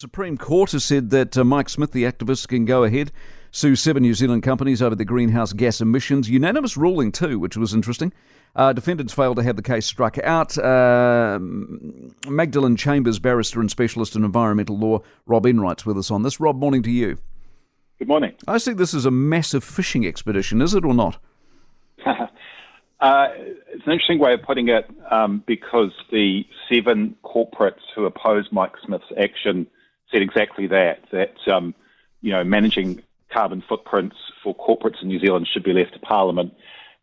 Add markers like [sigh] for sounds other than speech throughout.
Supreme Court has said that uh, Mike Smith, the activist, can go ahead, sue seven New Zealand companies over the greenhouse gas emissions. Unanimous ruling, too, which was interesting. Uh, defendants failed to have the case struck out. Uh, Magdalene Chambers, barrister and specialist in environmental law, Rob Enright's with us on this. Rob, morning to you. Good morning. I see this is a massive fishing expedition, is it or not? [laughs] Uh, it's an interesting way of putting it um, because the seven corporates who opposed Mike Smith's action said exactly that, that, um, you know, managing carbon footprints for corporates in New Zealand should be left to Parliament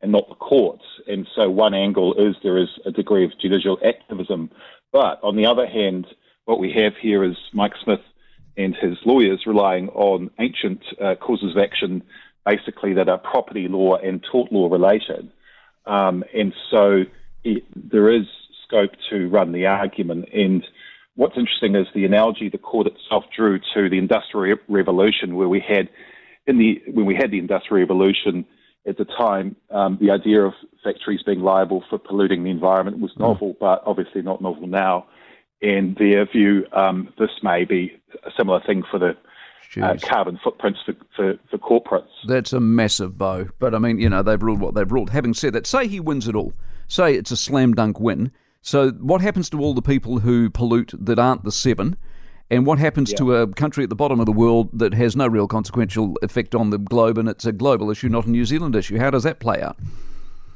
and not the courts. And so one angle is there is a degree of judicial activism. But on the other hand, what we have here is Mike Smith and his lawyers relying on ancient uh, causes of action, basically that are property law and tort law related. Um, and so it, there is scope to run the argument. And what's interesting is the analogy the court itself drew to the Industrial Revolution, where we had in the when we had the Industrial Revolution at the time, um, the idea of factories being liable for polluting the environment was mm. novel, but obviously not novel now. In their view, um, this may be a similar thing for the uh, carbon footprints for, for, for, corporates. That's a massive bow. But I mean, you know, they've ruled what they've ruled. Having said that, say he wins it all. Say it's a slam dunk win. So, what happens to all the people who pollute that aren't the seven? And what happens yeah. to a country at the bottom of the world that has no real consequential effect on the globe and it's a global issue, not a New Zealand issue? How does that play out?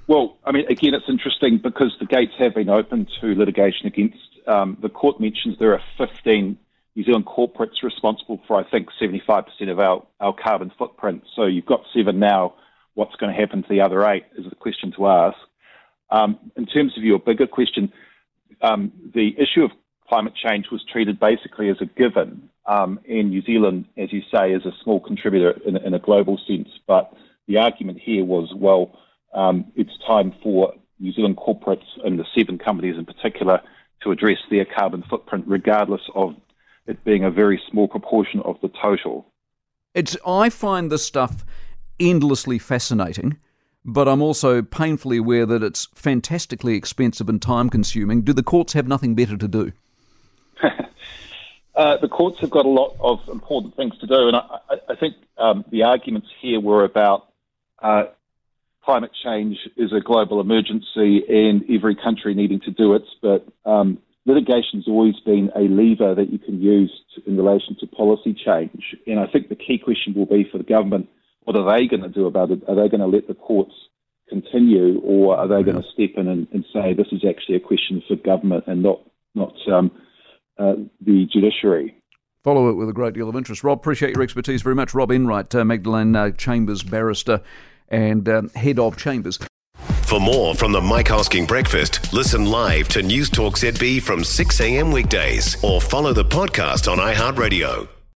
Well, I mean, again, it's interesting because the gates have been open to litigation against. Um, the court mentions there are 15 New Zealand corporates responsible for, I think, 75% of our, our carbon footprint. So you've got seven now. What's going to happen to the other eight is the question to ask. Um, in terms of your bigger question, um, the issue of climate change was treated basically as a given. Um, and New Zealand, as you say, is a small contributor in, in a global sense. But the argument here was, well, um, it's time for New Zealand corporates and the seven companies in particular to address their carbon footprint, regardless of it being a very small proportion of the total. It's I find this stuff endlessly fascinating but I'm also painfully aware that it's fantastically expensive and time consuming. Do the courts have nothing better to do? [laughs] uh, the courts have got a lot of important things to do, and I, I think um, the arguments here were about uh, climate change is a global emergency and every country needing to do its, but um, litigation has always been a lever that you can use to, in relation to policy change. And I think the key question will be for the government what are they going to do about it? Are they going to let the courts continue, or are they going to step in and, and, say this is actually a question for government and not not um, uh, the judiciary? Follow it with a great deal of interest. Rob, appreciate your expertise very much. Rob Enright, uh, Magdalene uh, Chambers barrister and um, head of Chambers. For more from the Mike Hosking Breakfast, listen live to News Talk ZB from 6 a.m. weekdays or follow the podcast on iHeartRadio.